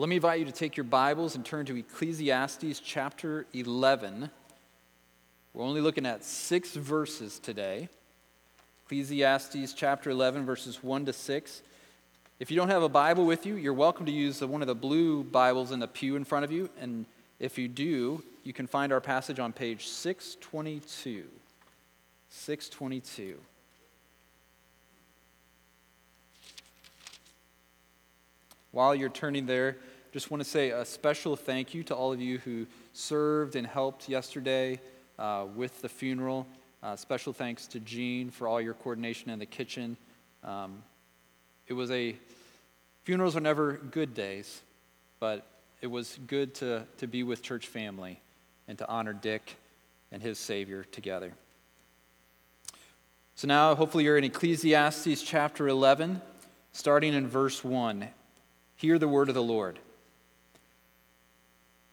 Let me invite you to take your Bibles and turn to Ecclesiastes chapter 11. We're only looking at six verses today. Ecclesiastes chapter 11, verses 1 to 6. If you don't have a Bible with you, you're welcome to use one of the blue Bibles in the pew in front of you. And if you do, you can find our passage on page 622. 622. While you're turning there, just want to say a special thank you to all of you who served and helped yesterday uh, with the funeral. Uh, special thanks to Jean for all your coordination in the kitchen. Um, it was a, funerals are never good days, but it was good to, to be with church family and to honor Dick and his Savior together. So now, hopefully, you're in Ecclesiastes chapter 11, starting in verse 1. Hear the word of the Lord.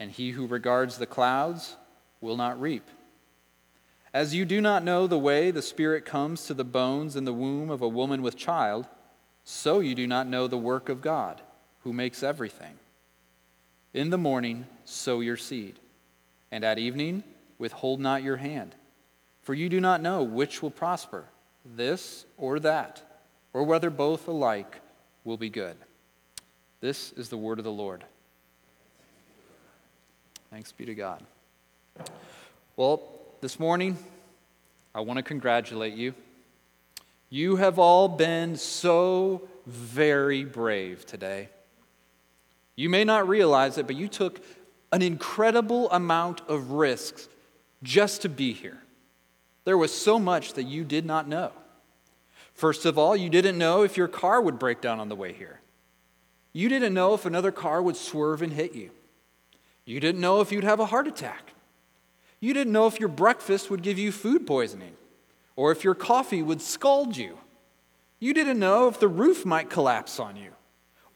and he who regards the clouds will not reap. As you do not know the way the Spirit comes to the bones in the womb of a woman with child, so you do not know the work of God, who makes everything. In the morning, sow your seed, and at evening, withhold not your hand, for you do not know which will prosper, this or that, or whether both alike will be good. This is the word of the Lord. Thanks be to God. Well, this morning, I want to congratulate you. You have all been so very brave today. You may not realize it, but you took an incredible amount of risks just to be here. There was so much that you did not know. First of all, you didn't know if your car would break down on the way here. You didn't know if another car would swerve and hit you. You didn't know if you'd have a heart attack. You didn't know if your breakfast would give you food poisoning or if your coffee would scald you. You didn't know if the roof might collapse on you.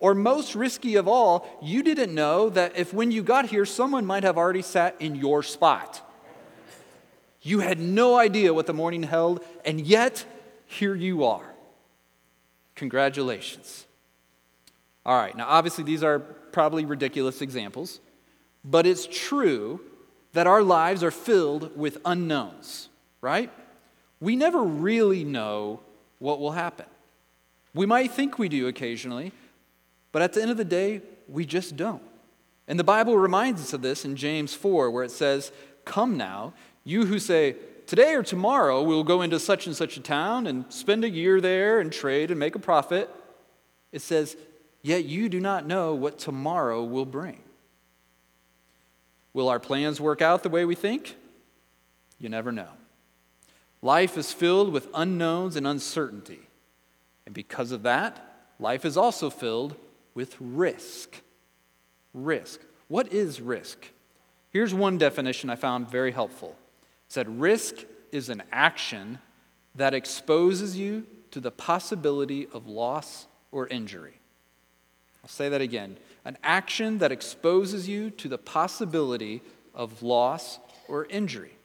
Or, most risky of all, you didn't know that if when you got here, someone might have already sat in your spot. You had no idea what the morning held, and yet here you are. Congratulations. All right, now obviously these are probably ridiculous examples. But it's true that our lives are filled with unknowns, right? We never really know what will happen. We might think we do occasionally, but at the end of the day, we just don't. And the Bible reminds us of this in James 4, where it says, Come now, you who say, Today or tomorrow we'll go into such and such a town and spend a year there and trade and make a profit. It says, Yet you do not know what tomorrow will bring. Will our plans work out the way we think? You never know. Life is filled with unknowns and uncertainty. And because of that, life is also filled with risk. Risk. What is risk? Here's one definition I found very helpful. It said risk is an action that exposes you to the possibility of loss or injury. I'll say that again an action that exposes you to the possibility of loss or injury.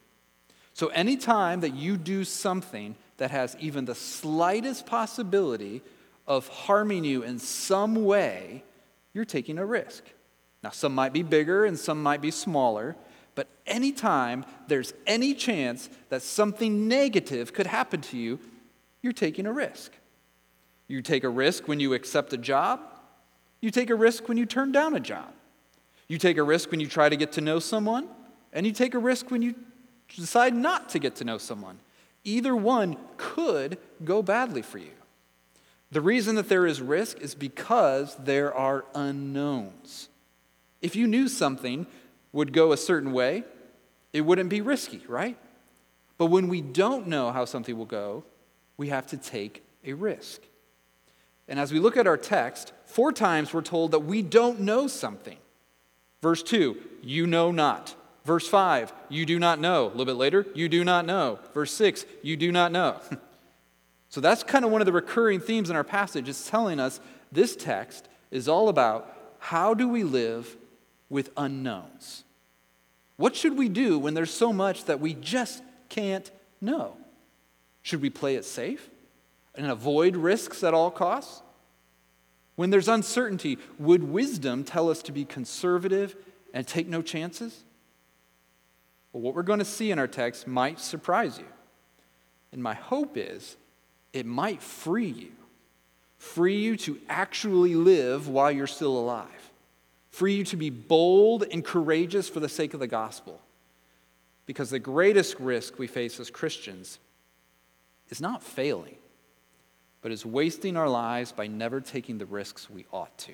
So, anytime that you do something that has even the slightest possibility of harming you in some way, you're taking a risk. Now, some might be bigger and some might be smaller, but anytime there's any chance that something negative could happen to you, you're taking a risk. You take a risk when you accept a job, you take a risk when you turn down a job. You take a risk when you try to get to know someone, and you take a risk when you decide not to get to know someone. Either one could go badly for you. The reason that there is risk is because there are unknowns. If you knew something would go a certain way, it wouldn't be risky, right? But when we don't know how something will go, we have to take a risk. And as we look at our text, four times we're told that we don't know something. Verse 2, you know not. Verse 5, you do not know. A little bit later, you do not know. Verse 6, you do not know. so that's kind of one of the recurring themes in our passage. It's telling us this text is all about how do we live with unknowns? What should we do when there's so much that we just can't know? Should we play it safe and avoid risks at all costs? When there's uncertainty, would wisdom tell us to be conservative and take no chances? Well, what we're going to see in our text might surprise you. And my hope is it might free you. Free you to actually live while you're still alive. Free you to be bold and courageous for the sake of the gospel. Because the greatest risk we face as Christians is not failing, but is wasting our lives by never taking the risks we ought to.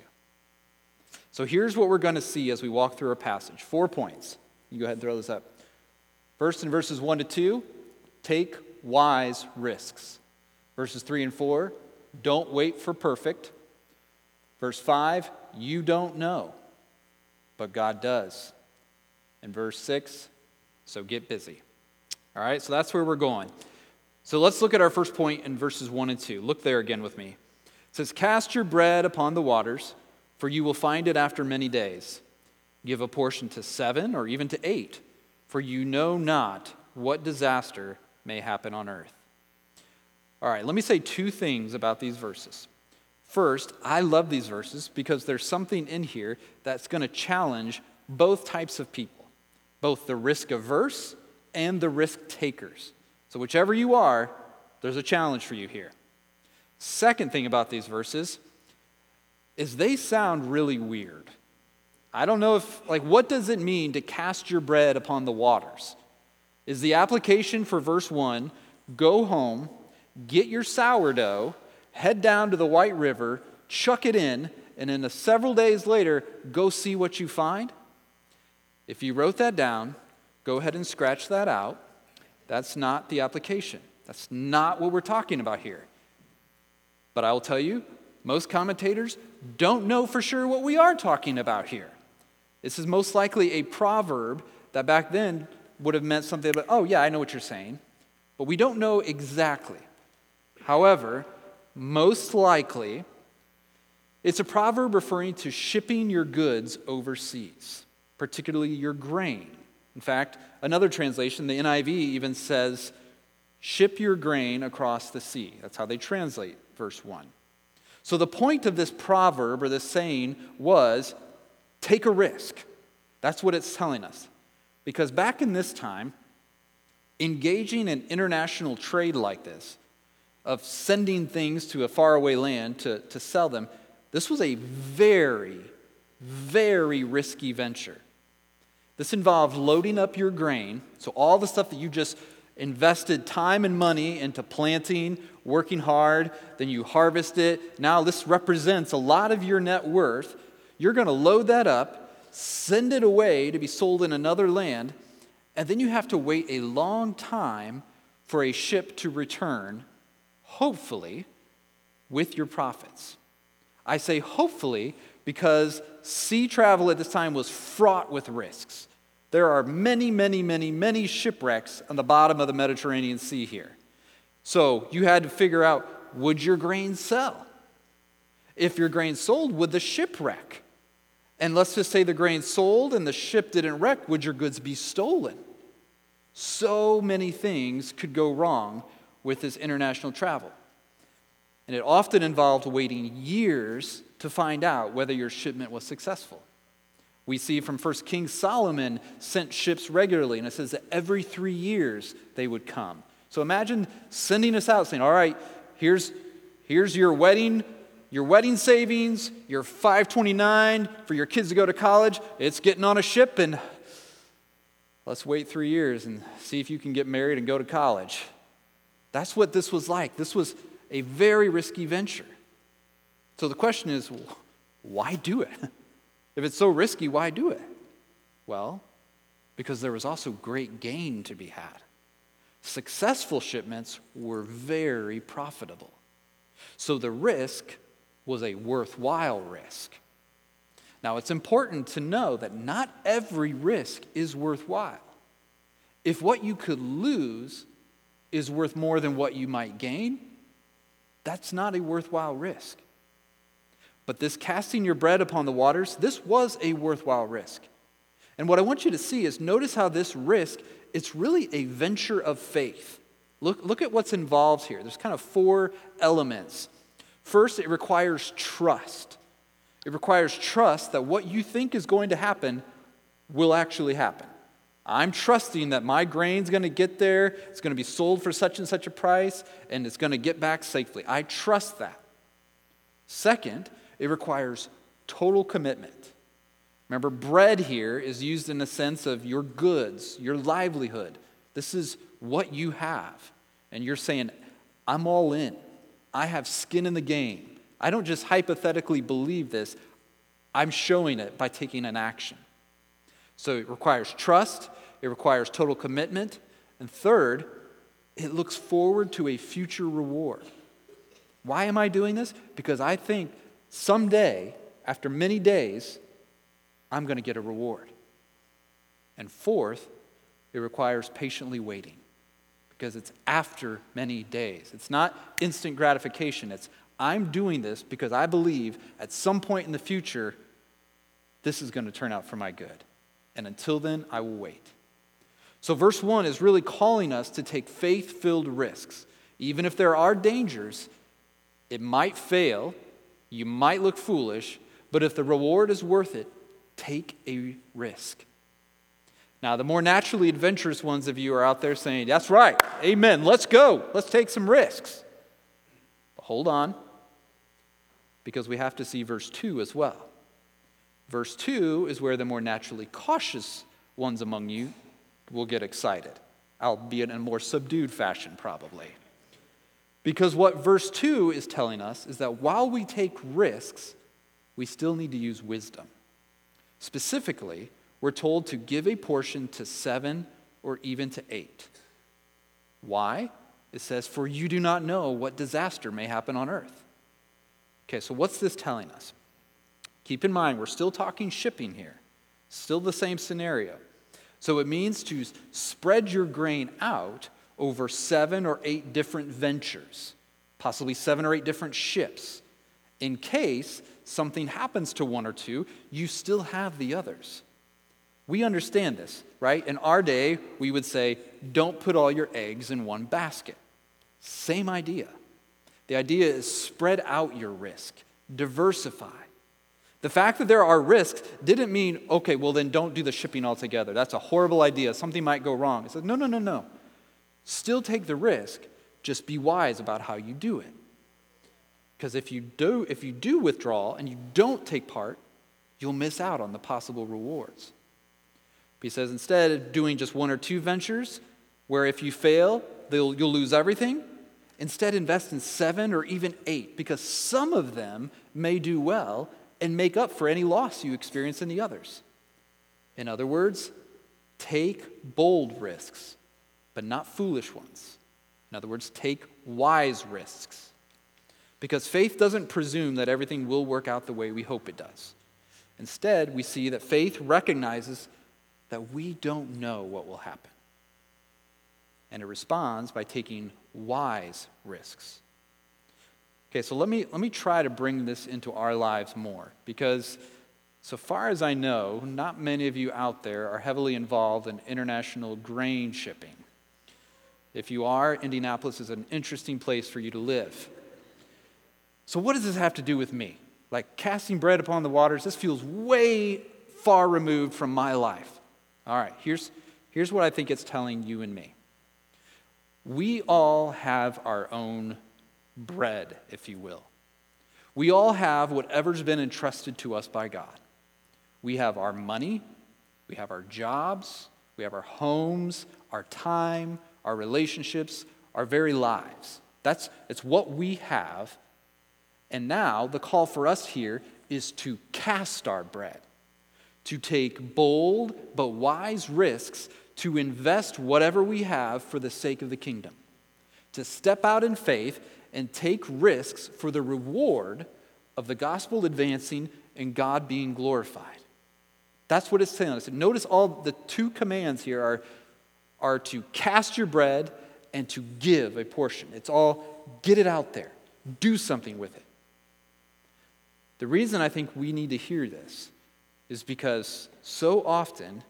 So here's what we're going to see as we walk through our passage four points. You go ahead and throw this up. First, in verses 1 to 2, take wise risks. Verses 3 and 4, don't wait for perfect. Verse 5, you don't know, but God does. And verse 6, so get busy. All right, so that's where we're going. So let's look at our first point in verses 1 and 2. Look there again with me. It says, Cast your bread upon the waters, for you will find it after many days. Give a portion to seven or even to eight, for you know not what disaster may happen on earth. All right, let me say two things about these verses. First, I love these verses because there's something in here that's going to challenge both types of people, both the risk averse and the risk takers. So, whichever you are, there's a challenge for you here. Second thing about these verses is they sound really weird. I don't know if, like, what does it mean to cast your bread upon the waters? Is the application for verse 1 go home, get your sourdough, head down to the White River, chuck it in, and then several days later, go see what you find? If you wrote that down, go ahead and scratch that out that's not the application. That's not what we're talking about here. But I will tell you, most commentators don't know for sure what we are talking about here. This is most likely a proverb that back then would have meant something about, oh, yeah, I know what you're saying, but we don't know exactly. However, most likely, it's a proverb referring to shipping your goods overseas, particularly your grain. In fact, another translation, the NIV, even says, ship your grain across the sea. That's how they translate verse 1. So the point of this proverb or this saying was take a risk. That's what it's telling us. Because back in this time, engaging in international trade like this, of sending things to a faraway land to, to sell them, this was a very, very risky venture. This involved loading up your grain, so all the stuff that you just invested time and money into planting, working hard, then you harvest it. Now, this represents a lot of your net worth. You're going to load that up, send it away to be sold in another land, and then you have to wait a long time for a ship to return, hopefully, with your profits. I say hopefully because sea travel at this time was fraught with risks. There are many, many, many, many shipwrecks on the bottom of the Mediterranean Sea here. So you had to figure out would your grain sell? If your grain sold, would the ship wreck? And let's just say the grain sold and the ship didn't wreck, would your goods be stolen? So many things could go wrong with this international travel. And it often involved waiting years to find out whether your shipment was successful. We see from 1 Kings, Solomon sent ships regularly, and it says that every three years they would come. So imagine sending us out saying, All right, here's, here's your wedding, your wedding savings, your 529 for your kids to go to college. It's getting on a ship, and let's wait three years and see if you can get married and go to college. That's what this was like. This was a very risky venture. So the question is, why do it? If it's so risky, why do it? Well, because there was also great gain to be had. Successful shipments were very profitable. So the risk was a worthwhile risk. Now, it's important to know that not every risk is worthwhile. If what you could lose is worth more than what you might gain, that's not a worthwhile risk. But this casting your bread upon the waters, this was a worthwhile risk. And what I want you to see is notice how this risk, it's really a venture of faith. Look, look at what's involved here. There's kind of four elements. First, it requires trust. It requires trust that what you think is going to happen will actually happen. I'm trusting that my grain's going to get there, it's going to be sold for such and such a price, and it's going to get back safely. I trust that. Second, it requires total commitment. Remember, bread here is used in the sense of your goods, your livelihood. This is what you have. And you're saying, I'm all in. I have skin in the game. I don't just hypothetically believe this, I'm showing it by taking an action. So it requires trust, it requires total commitment, and third, it looks forward to a future reward. Why am I doing this? Because I think someday, after many days, I'm going to get a reward. And fourth, it requires patiently waiting because it's after many days. It's not instant gratification. It's I'm doing this because I believe at some point in the future, this is going to turn out for my good. And until then, I will wait. So, verse 1 is really calling us to take faith filled risks. Even if there are dangers, it might fail, you might look foolish, but if the reward is worth it, take a risk. Now, the more naturally adventurous ones of you are out there saying, That's right, amen, let's go, let's take some risks. But hold on, because we have to see verse 2 as well. Verse 2 is where the more naturally cautious ones among you will get excited, albeit in a more subdued fashion, probably. Because what verse 2 is telling us is that while we take risks, we still need to use wisdom. Specifically, we're told to give a portion to seven or even to eight. Why? It says, For you do not know what disaster may happen on earth. Okay, so what's this telling us? Keep in mind, we're still talking shipping here, still the same scenario. So it means to spread your grain out over seven or eight different ventures, possibly seven or eight different ships. In case something happens to one or two, you still have the others. We understand this, right? In our day, we would say, don't put all your eggs in one basket. Same idea. The idea is spread out your risk, diversify. The fact that there are risks didn't mean, okay, well, then don't do the shipping altogether. That's a horrible idea. Something might go wrong. It says, no, no, no, no. Still take the risk, just be wise about how you do it. Because if you do, if you do withdraw and you don't take part, you'll miss out on the possible rewards. He says instead of doing just one or two ventures, where if you fail, you'll lose everything, Instead, invest in seven or even eight because some of them may do well and make up for any loss you experience in the others. In other words, take bold risks, but not foolish ones. In other words, take wise risks. Because faith doesn't presume that everything will work out the way we hope it does. Instead, we see that faith recognizes that we don't know what will happen. And it responds by taking wise risks. Okay, so let me, let me try to bring this into our lives more because, so far as I know, not many of you out there are heavily involved in international grain shipping. If you are, Indianapolis is an interesting place for you to live. So, what does this have to do with me? Like casting bread upon the waters, this feels way far removed from my life. All right, here's, here's what I think it's telling you and me. We all have our own bread, if you will. We all have whatever's been entrusted to us by God. We have our money, we have our jobs, we have our homes, our time, our relationships, our very lives. That's it's what we have. And now the call for us here is to cast our bread, to take bold but wise risks to invest whatever we have for the sake of the kingdom, to step out in faith and take risks for the reward of the gospel advancing and God being glorified. That's what it's us. Notice all the two commands here are, are to cast your bread and to give a portion. It's all get it out there, do something with it. The reason I think we need to hear this is because so often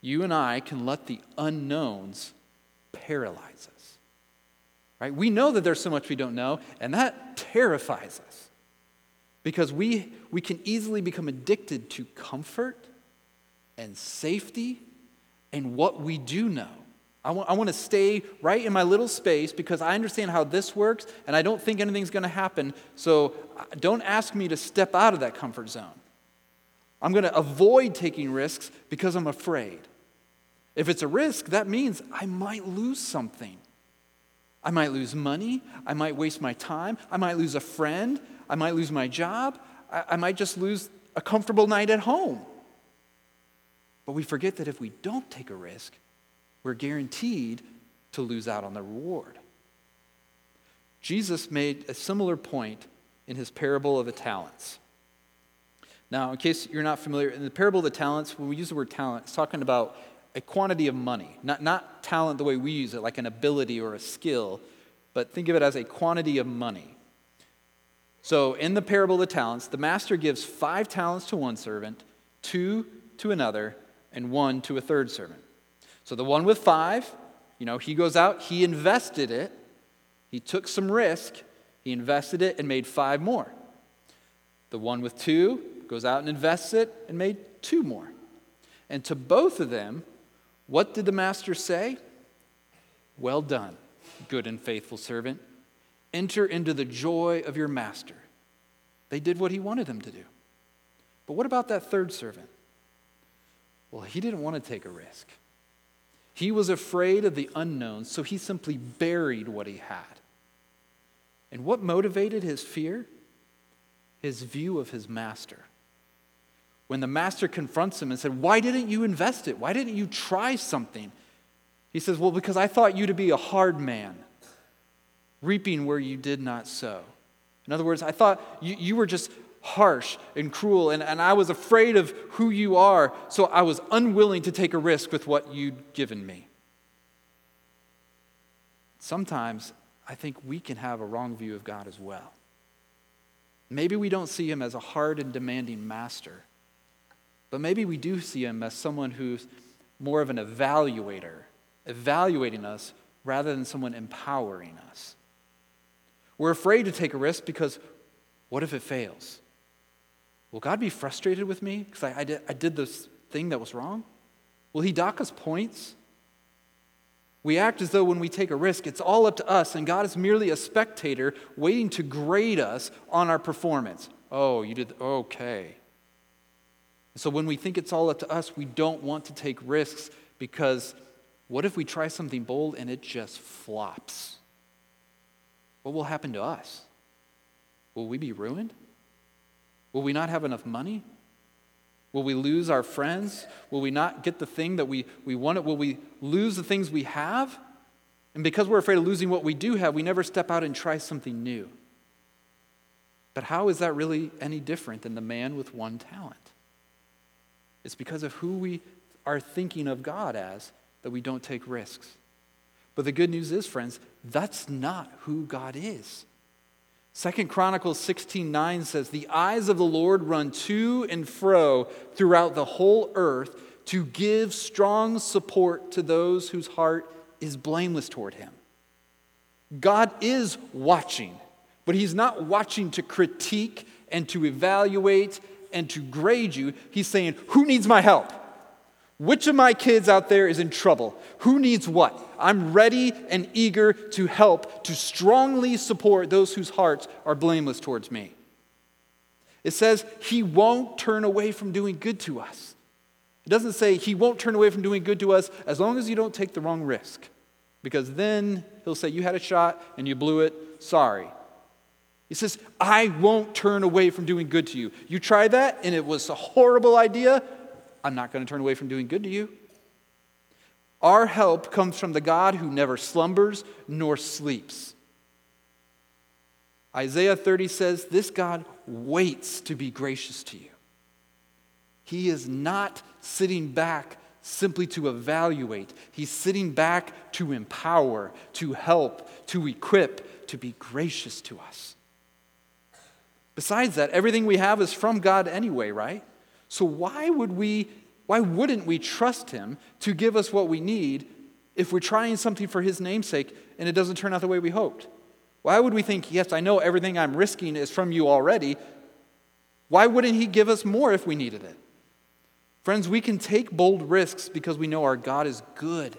you and I can let the unknowns paralyze us. Right? We know that there's so much we don't know, and that terrifies us because we, we can easily become addicted to comfort and safety and what we do know. I want, I want to stay right in my little space because I understand how this works and I don't think anything's going to happen. So uh, don't ask me to step out of that comfort zone. I'm going to avoid taking risks because I'm afraid. If it's a risk, that means I might lose something. I might lose money. I might waste my time. I might lose a friend. I might lose my job. I, I might just lose a comfortable night at home. But we forget that if we don't take a risk, we're guaranteed to lose out on the reward. Jesus made a similar point in his parable of the talents. Now, in case you're not familiar, in the parable of the talents, when we use the word talent, it's talking about a quantity of money, not, not talent the way we use it, like an ability or a skill, but think of it as a quantity of money. So, in the parable of the talents, the master gives five talents to one servant, two to another, and one to a third servant. So the one with five, you know, he goes out, he invested it, he took some risk, he invested it and made five more. The one with two goes out and invests it and made two more. And to both of them, what did the master say? Well done, good and faithful servant. Enter into the joy of your master. They did what he wanted them to do. But what about that third servant? Well, he didn't want to take a risk. He was afraid of the unknown, so he simply buried what he had. And what motivated his fear? His view of his master. When the master confronts him and said, Why didn't you invest it? Why didn't you try something? He says, Well, because I thought you to be a hard man, reaping where you did not sow. In other words, I thought you, you were just harsh and cruel, and, and I was afraid of who you are, so I was unwilling to take a risk with what you'd given me. Sometimes I think we can have a wrong view of God as well. Maybe we don't see him as a hard and demanding master, but maybe we do see him as someone who's more of an evaluator, evaluating us rather than someone empowering us. We're afraid to take a risk because what if it fails? Will God be frustrated with me because I, I, did, I did this thing that was wrong? Will He dock us points? We act as though when we take a risk, it's all up to us, and God is merely a spectator waiting to grade us on our performance. Oh, you did, okay. So when we think it's all up to us, we don't want to take risks because what if we try something bold and it just flops? What will happen to us? Will we be ruined? Will we not have enough money? Will we lose our friends? Will we not get the thing that we, we wanted? Will we lose the things we have? And because we're afraid of losing what we do have, we never step out and try something new. But how is that really any different than the man with one talent? It's because of who we are thinking of God as that we don't take risks. But the good news is, friends, that's not who God is. Second Chronicles 16:9 says, "The eyes of the Lord run to and fro throughout the whole earth to give strong support to those whose heart is blameless toward him." God is watching, but he's not watching to critique and to evaluate and to grade you. He's saying, "Who needs my help?" Which of my kids out there is in trouble? Who needs what? I'm ready and eager to help, to strongly support those whose hearts are blameless towards me. It says he won't turn away from doing good to us. It doesn't say he won't turn away from doing good to us as long as you don't take the wrong risk. Because then he'll say, You had a shot and you blew it. Sorry. He says, I won't turn away from doing good to you. You tried that and it was a horrible idea. I'm not going to turn away from doing good to you. Our help comes from the God who never slumbers nor sleeps. Isaiah 30 says, This God waits to be gracious to you. He is not sitting back simply to evaluate, He's sitting back to empower, to help, to equip, to be gracious to us. Besides that, everything we have is from God anyway, right? So why would we why wouldn't we trust him to give us what we need if we're trying something for his namesake and it doesn't turn out the way we hoped? Why would we think, yes, I know everything I'm risking is from you already? Why wouldn't he give us more if we needed it? Friends, we can take bold risks because we know our God is good.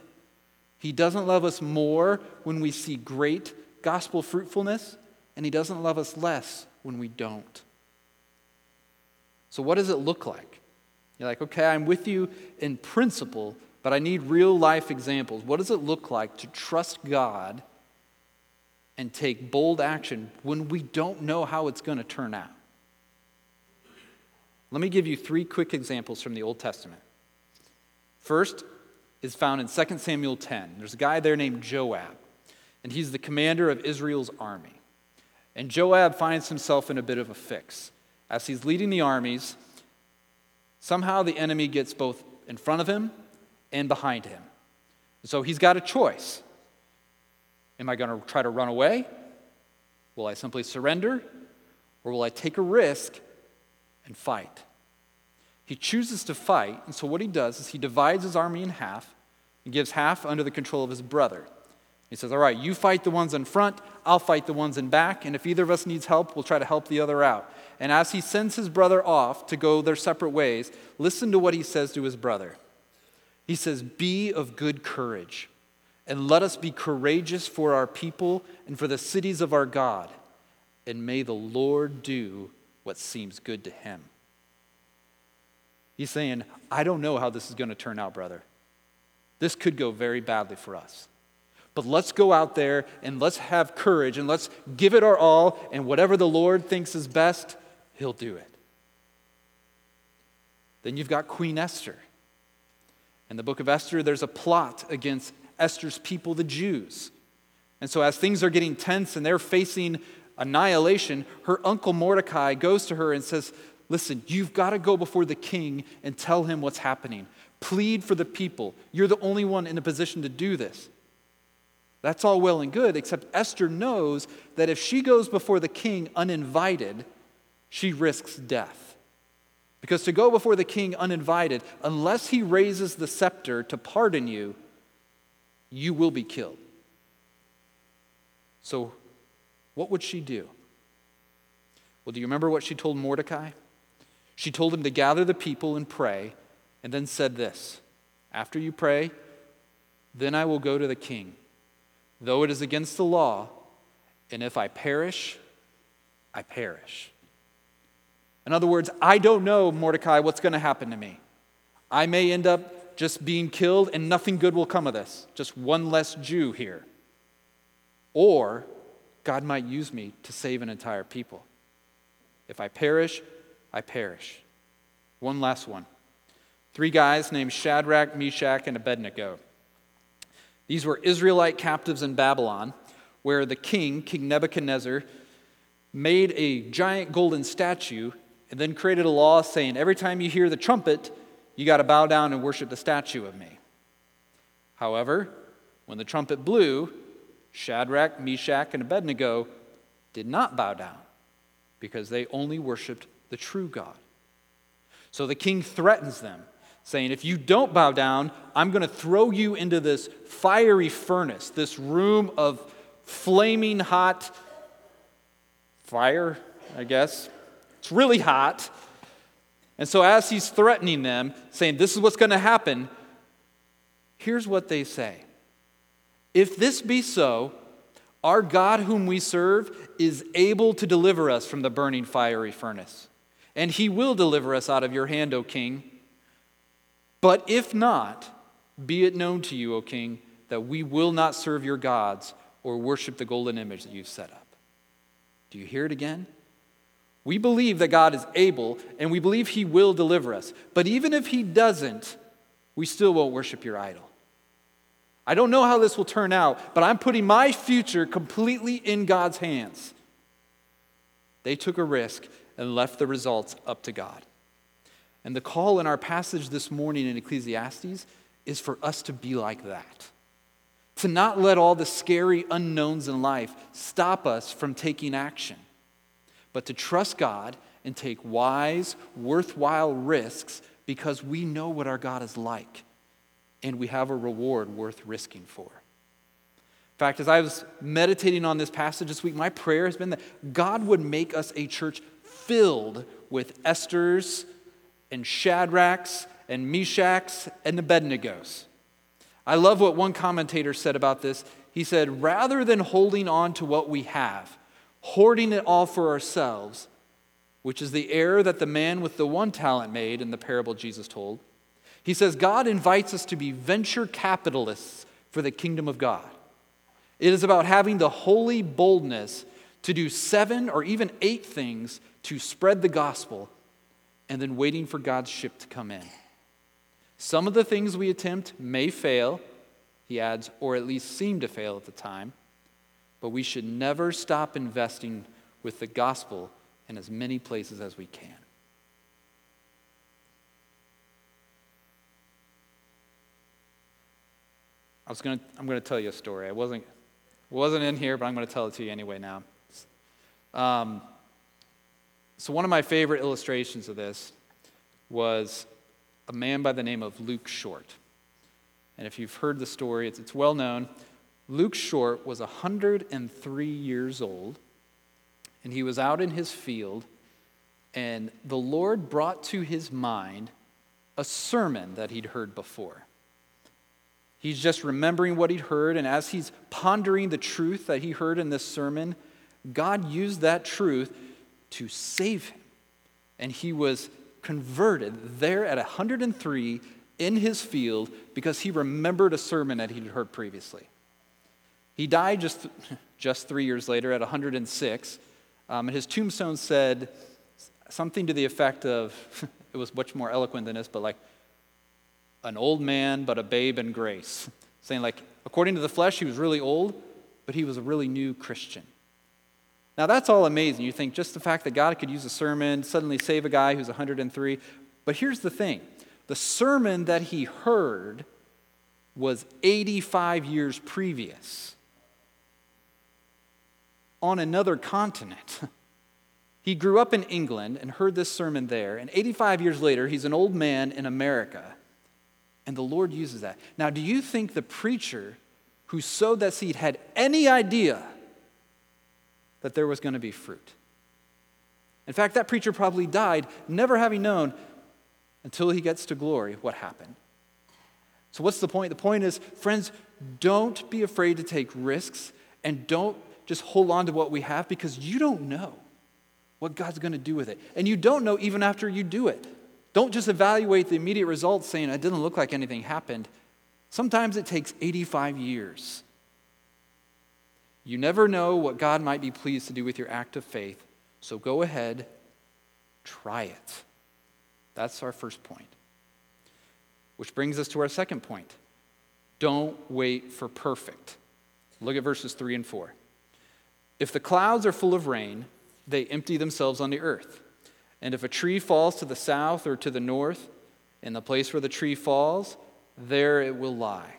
He doesn't love us more when we see great gospel fruitfulness, and He doesn't love us less when we don't. So, what does it look like? You're like, okay, I'm with you in principle, but I need real life examples. What does it look like to trust God and take bold action when we don't know how it's going to turn out? Let me give you three quick examples from the Old Testament. First is found in 2 Samuel 10. There's a guy there named Joab, and he's the commander of Israel's army. And Joab finds himself in a bit of a fix. As he's leading the armies, somehow the enemy gets both in front of him and behind him. So he's got a choice. Am I going to try to run away? Will I simply surrender? Or will I take a risk and fight. He chooses to fight, and so what he does is he divides his army in half and gives half under the control of his brother. He says, All right, you fight the ones in front, I'll fight the ones in back, and if either of us needs help, we'll try to help the other out. And as he sends his brother off to go their separate ways, listen to what he says to his brother. He says, Be of good courage, and let us be courageous for our people and for the cities of our God, and may the Lord do what seems good to him. He's saying, I don't know how this is going to turn out, brother. This could go very badly for us. But let's go out there and let's have courage and let's give it our all, and whatever the Lord thinks is best, He'll do it. Then you've got Queen Esther. In the book of Esther, there's a plot against Esther's people, the Jews. And so, as things are getting tense and they're facing annihilation, her uncle Mordecai goes to her and says, Listen, you've got to go before the king and tell him what's happening. Plead for the people. You're the only one in a position to do this. That's all well and good, except Esther knows that if she goes before the king uninvited, she risks death. Because to go before the king uninvited, unless he raises the scepter to pardon you, you will be killed. So what would she do? Well, do you remember what she told Mordecai? She told him to gather the people and pray, and then said this After you pray, then I will go to the king, though it is against the law, and if I perish, I perish. In other words, I don't know, Mordecai, what's going to happen to me. I may end up just being killed and nothing good will come of this, just one less Jew here. Or God might use me to save an entire people. If I perish, I perish. One last one. Three guys named Shadrach, Meshach, and Abednego. These were Israelite captives in Babylon, where the king, King Nebuchadnezzar, made a giant golden statue and then created a law saying every time you hear the trumpet, you got to bow down and worship the statue of me. However, when the trumpet blew, Shadrach, Meshach, and Abednego did not bow down because they only worshiped the true God. So the king threatens them, saying, If you don't bow down, I'm going to throw you into this fiery furnace, this room of flaming hot fire, I guess. It's really hot. And so, as he's threatening them, saying, This is what's going to happen, here's what they say if this be so, our God, whom we serve, is able to deliver us from the burning fiery furnace, and he will deliver us out of your hand, O king. But if not, be it known to you, O king, that we will not serve your gods or worship the golden image that you've set up. Do you hear it again? We believe that God is able, and we believe he will deliver us. But even if he doesn't, we still won't worship your idol. I don't know how this will turn out, but I'm putting my future completely in God's hands. They took a risk and left the results up to God. And the call in our passage this morning in Ecclesiastes is for us to be like that. To not let all the scary unknowns in life stop us from taking action, but to trust God and take wise, worthwhile risks because we know what our God is like and we have a reward worth risking for. In fact, as I was meditating on this passage this week, my prayer has been that God would make us a church filled with Esther's and Shadrachs and Meshachs and Abednego's. I love what one commentator said about this. He said, rather than holding on to what we have, hoarding it all for ourselves, which is the error that the man with the one talent made in the parable Jesus told, he says, God invites us to be venture capitalists for the kingdom of God. It is about having the holy boldness to do seven or even eight things to spread the gospel and then waiting for God's ship to come in. Some of the things we attempt may fail, he adds, or at least seem to fail at the time, but we should never stop investing with the gospel in as many places as we can. I was going to, I'm going to tell you a story. I wasn't, wasn't in here, but I'm going to tell it to you anyway now. Um, so, one of my favorite illustrations of this was a man by the name of Luke Short. And if you've heard the story, it's, it's well known. Luke Short was 103 years old, and he was out in his field, and the Lord brought to his mind a sermon that he'd heard before. He's just remembering what he'd heard, and as he's pondering the truth that he heard in this sermon, God used that truth to save him. And he was converted there at 103 in his field because he remembered a sermon that he'd heard previously. He died just, just three years later at 106, um, and his tombstone said something to the effect of it was much more eloquent than this, but like, an old man, but a babe in grace. Saying, like, according to the flesh, he was really old, but he was a really new Christian. Now, that's all amazing. You think just the fact that God could use a sermon, suddenly save a guy who's 103. But here's the thing the sermon that he heard was 85 years previous on another continent. He grew up in England and heard this sermon there, and 85 years later, he's an old man in America and the Lord uses that. Now, do you think the preacher who sowed that seed had any idea that there was going to be fruit? In fact, that preacher probably died never having known until he gets to glory what happened. So, what's the point? The point is, friends, don't be afraid to take risks and don't just hold on to what we have because you don't know what God's going to do with it. And you don't know even after you do it. Don't just evaluate the immediate results saying it didn't look like anything happened. Sometimes it takes 85 years. You never know what God might be pleased to do with your act of faith, so go ahead, try it. That's our first point. Which brings us to our second point. Don't wait for perfect. Look at verses 3 and 4. If the clouds are full of rain, they empty themselves on the earth. And if a tree falls to the south or to the north, in the place where the tree falls, there it will lie.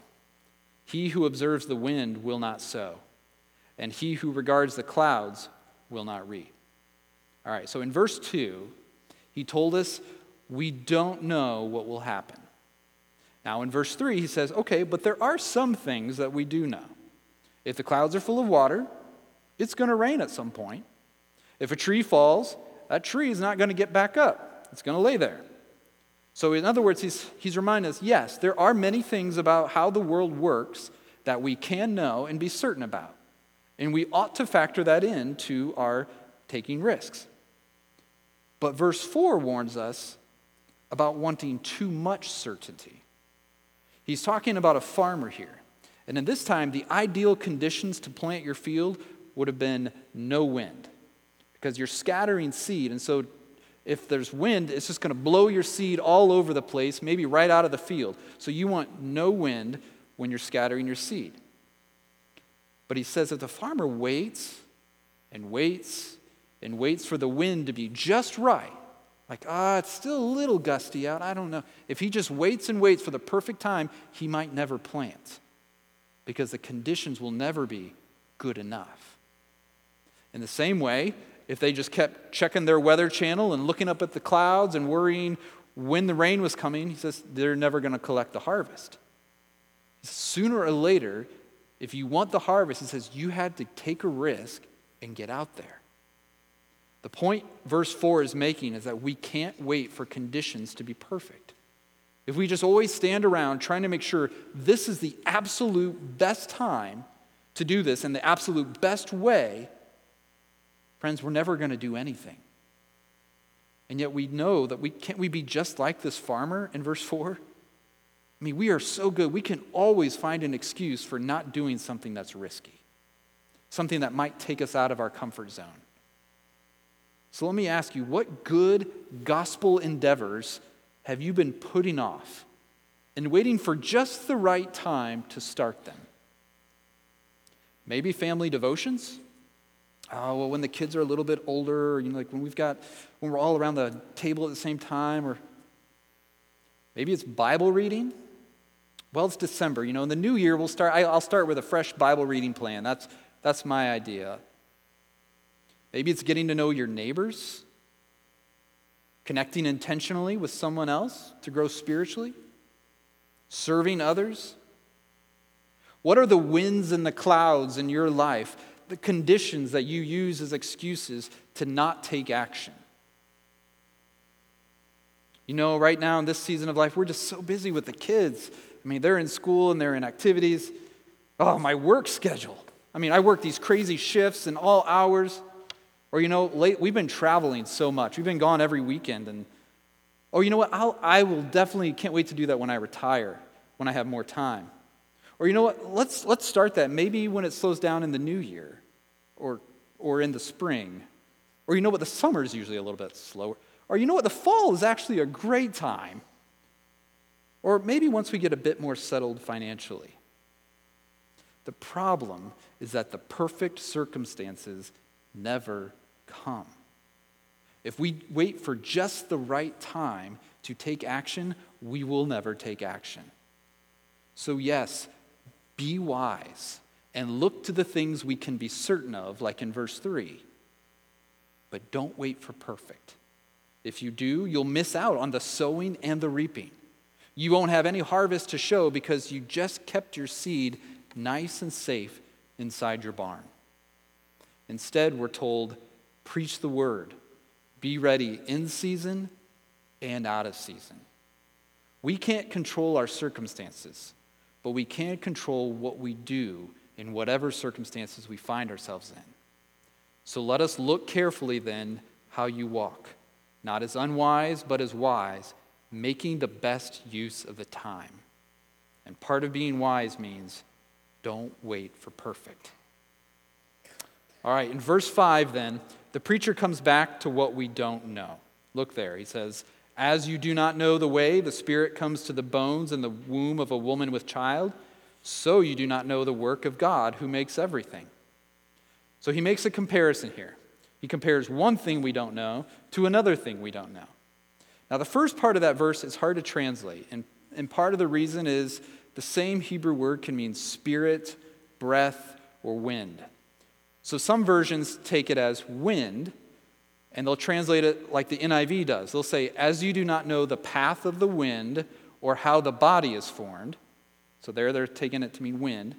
He who observes the wind will not sow, and he who regards the clouds will not reap. All right, so in verse 2, he told us we don't know what will happen. Now, in verse 3, he says, okay, but there are some things that we do know. If the clouds are full of water, it's going to rain at some point. If a tree falls, that tree is not going to get back up, it's going to lay there. So, in other words, he's, he's reminding us yes, there are many things about how the world works that we can know and be certain about. And we ought to factor that into our taking risks. But verse 4 warns us about wanting too much certainty. He's talking about a farmer here. And in this time, the ideal conditions to plant your field would have been no wind because you're scattering seed. And so if there's wind, it's just going to blow your seed all over the place, maybe right out of the field. So you want no wind when you're scattering your seed. But he says that the farmer waits and waits and waits for the wind to be just right, like, ah, it's still a little gusty out, I don't know. If he just waits and waits for the perfect time, he might never plant because the conditions will never be good enough. In the same way, if they just kept checking their weather channel and looking up at the clouds and worrying when the rain was coming, he says they're never going to collect the harvest. Sooner or later, if you want the harvest, he says you had to take a risk and get out there. The point verse 4 is making is that we can't wait for conditions to be perfect. If we just always stand around trying to make sure this is the absolute best time to do this and the absolute best way, friends, we're never going to do anything. And yet we know that we can't we be just like this farmer in verse 4? I mean, we are so good. We can always find an excuse for not doing something that's risky, something that might take us out of our comfort zone. So let me ask you what good gospel endeavors have you been putting off and waiting for just the right time to start them? Maybe family devotions? Oh, well, when the kids are a little bit older, you know, like when we've got, when we're all around the table at the same time, or maybe it's Bible reading. Well, it's December. You know, in the new year, we'll start, I'll start with a fresh Bible reading plan. That's, that's my idea. Maybe it's getting to know your neighbors, connecting intentionally with someone else to grow spiritually, serving others. What are the winds and the clouds in your life, the conditions that you use as excuses to not take action? You know, right now in this season of life, we're just so busy with the kids. I mean, they're in school and they're in activities. Oh, my work schedule. I mean, I work these crazy shifts and all hours. Or, you know, late, we've been traveling so much. We've been gone every weekend. And, oh, you know what? I'll, I will definitely, can't wait to do that when I retire, when I have more time. Or, you know what? Let's, let's start that maybe when it slows down in the new year or, or in the spring. Or, you know what? The summer is usually a little bit slower. Or, you know what? The fall is actually a great time. Or maybe once we get a bit more settled financially. The problem is that the perfect circumstances never come. If we wait for just the right time to take action, we will never take action. So, yes, be wise and look to the things we can be certain of, like in verse 3. But don't wait for perfect. If you do, you'll miss out on the sowing and the reaping. You won't have any harvest to show because you just kept your seed nice and safe inside your barn. Instead, we're told, preach the word, be ready in season and out of season. We can't control our circumstances, but we can't control what we do in whatever circumstances we find ourselves in. So let us look carefully then how you walk, not as unwise, but as wise making the best use of the time. And part of being wise means don't wait for perfect. All right, in verse 5, then, the preacher comes back to what we don't know. Look there. He says, As you do not know the way the Spirit comes to the bones in the womb of a woman with child, so you do not know the work of God who makes everything. So he makes a comparison here. He compares one thing we don't know to another thing we don't know. Now, the first part of that verse is hard to translate, and, and part of the reason is the same Hebrew word can mean spirit, breath, or wind. So some versions take it as wind, and they'll translate it like the NIV does. They'll say, As you do not know the path of the wind or how the body is formed. So there they're taking it to mean wind.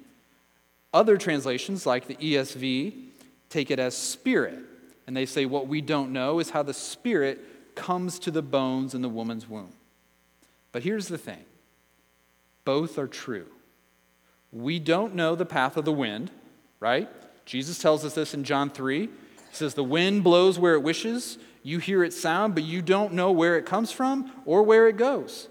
Other translations, like the ESV, take it as spirit. And they say, What we don't know is how the spirit comes to the bones in the woman's womb. But here's the thing both are true. We don't know the path of the wind, right? Jesus tells us this in John 3. Says, The wind blows where it wishes. You hear its sound, but you don't know where it comes from or where it goes.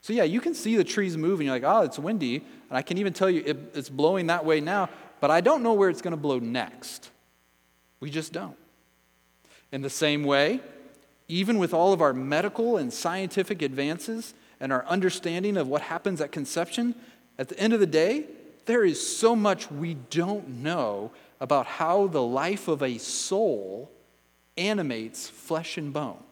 So, yeah, you can see the trees moving. You're like, oh, it's windy. And I can even tell you it, it's blowing that way now, but I don't know where it's going to blow next. We just don't. In the same way, even with all of our medical and scientific advances and our understanding of what happens at conception, at the end of the day, there is so much we don't know about how the life of a soul animates flesh and bone.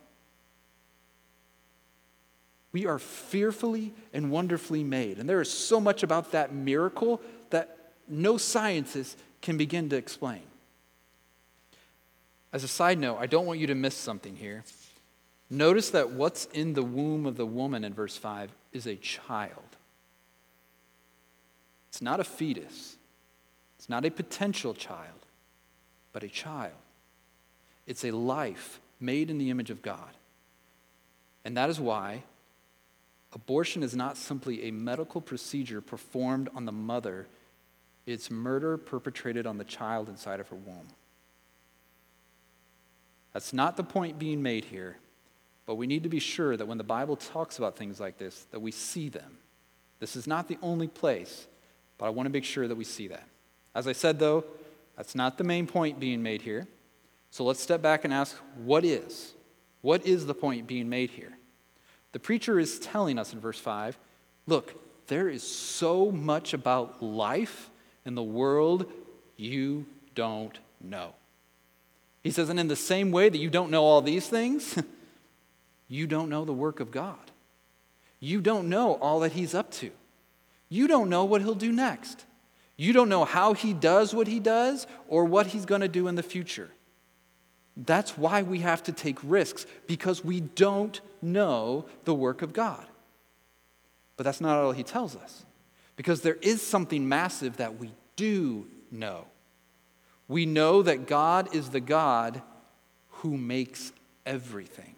We are fearfully and wonderfully made. And there is so much about that miracle that no scientist can begin to explain. As a side note, I don't want you to miss something here. Notice that what's in the womb of the woman in verse 5 is a child. It's not a fetus, it's not a potential child, but a child. It's a life made in the image of God. And that is why Abortion is not simply a medical procedure performed on the mother, it's murder perpetrated on the child inside of her womb. That's not the point being made here, but we need to be sure that when the Bible talks about things like this, that we see them. This is not the only place, but I want to make sure that we see that. As I said, though, that's not the main point being made here. So let's step back and ask what is? What is the point being made here? The preacher is telling us in verse 5 look, there is so much about life in the world you don't know. He says, and in the same way that you don't know all these things, you don't know the work of God. You don't know all that He's up to. You don't know what He'll do next. You don't know how He does what He does or what He's going to do in the future. That's why we have to take risks, because we don't know the work of God. But that's not all he tells us, because there is something massive that we do know. We know that God is the God who makes everything.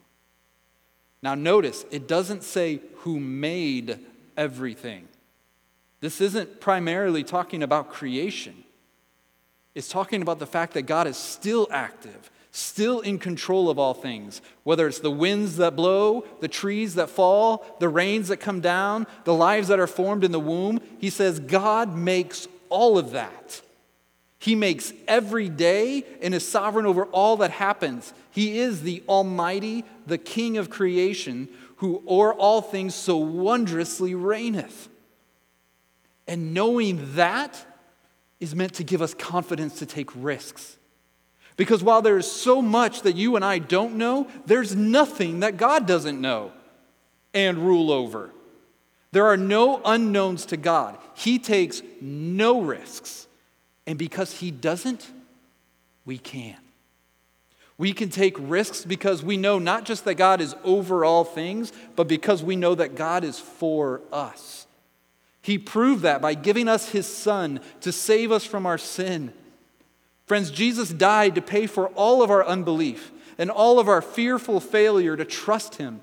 Now, notice, it doesn't say who made everything. This isn't primarily talking about creation. It's talking about the fact that God is still active, still in control of all things, whether it's the winds that blow, the trees that fall, the rains that come down, the lives that are formed in the womb. He says God makes all of that. He makes every day and is sovereign over all that happens. He is the Almighty, the King of creation, who o'er all things so wondrously reigneth. And knowing that is meant to give us confidence to take risks because while there is so much that you and I don't know, there's nothing that God doesn't know and rule over. There are no unknowns to God. He takes no risks. And because He doesn't, we can. We can take risks because we know not just that God is over all things, but because we know that God is for us. He proved that by giving us His Son to save us from our sin. Friends, Jesus died to pay for all of our unbelief and all of our fearful failure to trust Him.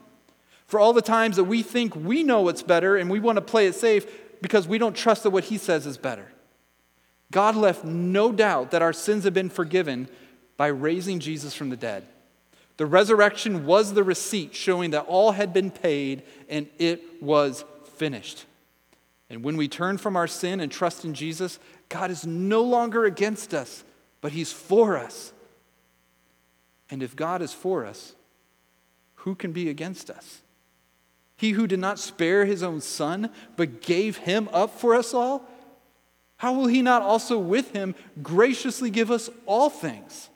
For all the times that we think we know what's better and we want to play it safe because we don't trust that what He says is better. God left no doubt that our sins have been forgiven by raising Jesus from the dead. The resurrection was the receipt showing that all had been paid and it was finished. And when we turn from our sin and trust in Jesus, God is no longer against us, but He's for us. And if God is for us, who can be against us? He who did not spare his own son, but gave him up for us all, how will he not also with him graciously give us all things?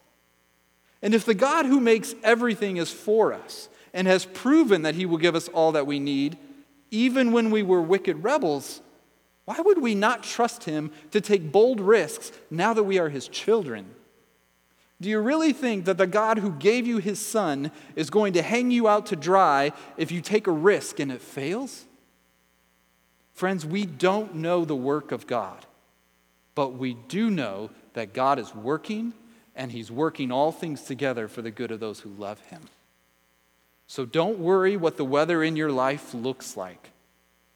And if the God who makes everything is for us and has proven that he will give us all that we need, even when we were wicked rebels, why would we not trust him to take bold risks now that we are his children? Do you really think that the God who gave you his son is going to hang you out to dry if you take a risk and it fails? Friends, we don't know the work of God, but we do know that God is working and he's working all things together for the good of those who love him. So don't worry what the weather in your life looks like.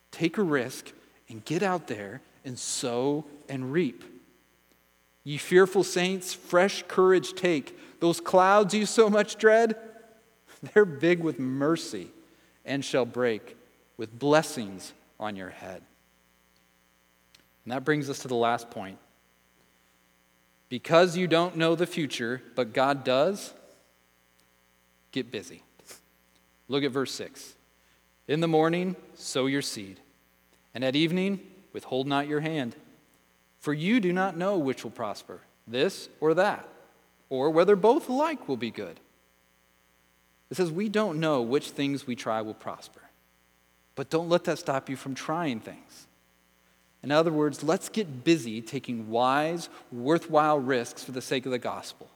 Take a risk and get out there and sow and reap. Ye fearful saints, fresh courage take. Those clouds you so much dread, they're big with mercy and shall break with blessings on your head. And that brings us to the last point. Because you don't know the future, but God does, get busy. Look at verse 6. In the morning, sow your seed. And at evening, withhold not your hand, for you do not know which will prosper, this or that, or whether both alike will be good. It says, We don't know which things we try will prosper, but don't let that stop you from trying things. In other words, let's get busy taking wise, worthwhile risks for the sake of the gospel.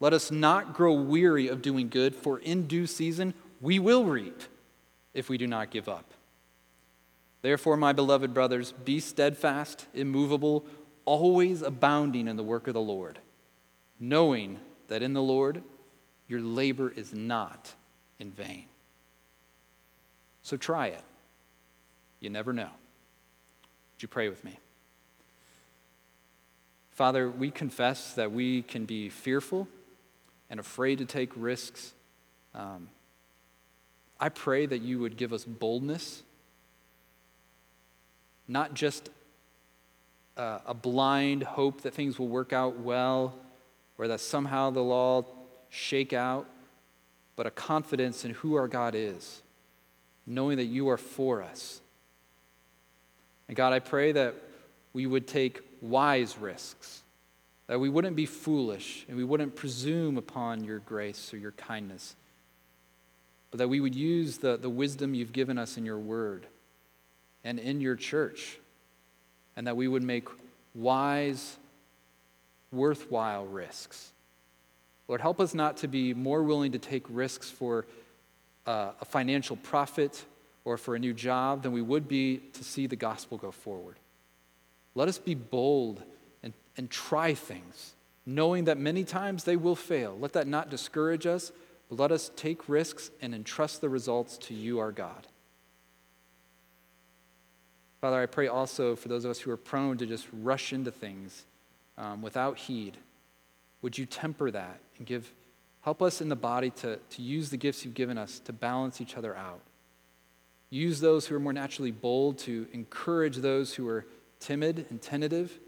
Let us not grow weary of doing good, for in due season we will reap if we do not give up. Therefore, my beloved brothers, be steadfast, immovable, always abounding in the work of the Lord, knowing that in the Lord your labor is not in vain. So try it. You never know. Would you pray with me? Father, we confess that we can be fearful and afraid to take risks. Um, I pray that you would give us boldness not just uh, a blind hope that things will work out well or that somehow they'll all shake out, but a confidence in who our God is, knowing that you are for us. And God, I pray that we would take wise risks, that we wouldn't be foolish and we wouldn't presume upon your grace or your kindness, but that we would use the, the wisdom you've given us in your word and in your church, and that we would make wise, worthwhile risks. Lord, help us not to be more willing to take risks for uh, a financial profit or for a new job than we would be to see the gospel go forward. Let us be bold and, and try things, knowing that many times they will fail. Let that not discourage us, but let us take risks and entrust the results to you, our God. Father, I pray also for those of us who are prone to just rush into things um, without heed. Would you temper that and give, help us in the body to, to use the gifts you've given us to balance each other out? Use those who are more naturally bold to encourage those who are timid and tentative,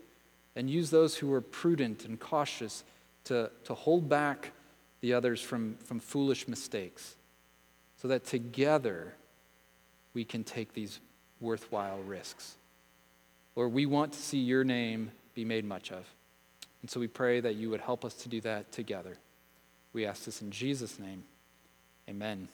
and use those who are prudent and cautious to, to hold back the others from, from foolish mistakes, so that together we can take these worthwhile risks. Lord, we want to see your name be made much of. And so we pray that you would help us to do that together. We ask this in Jesus' name. Amen.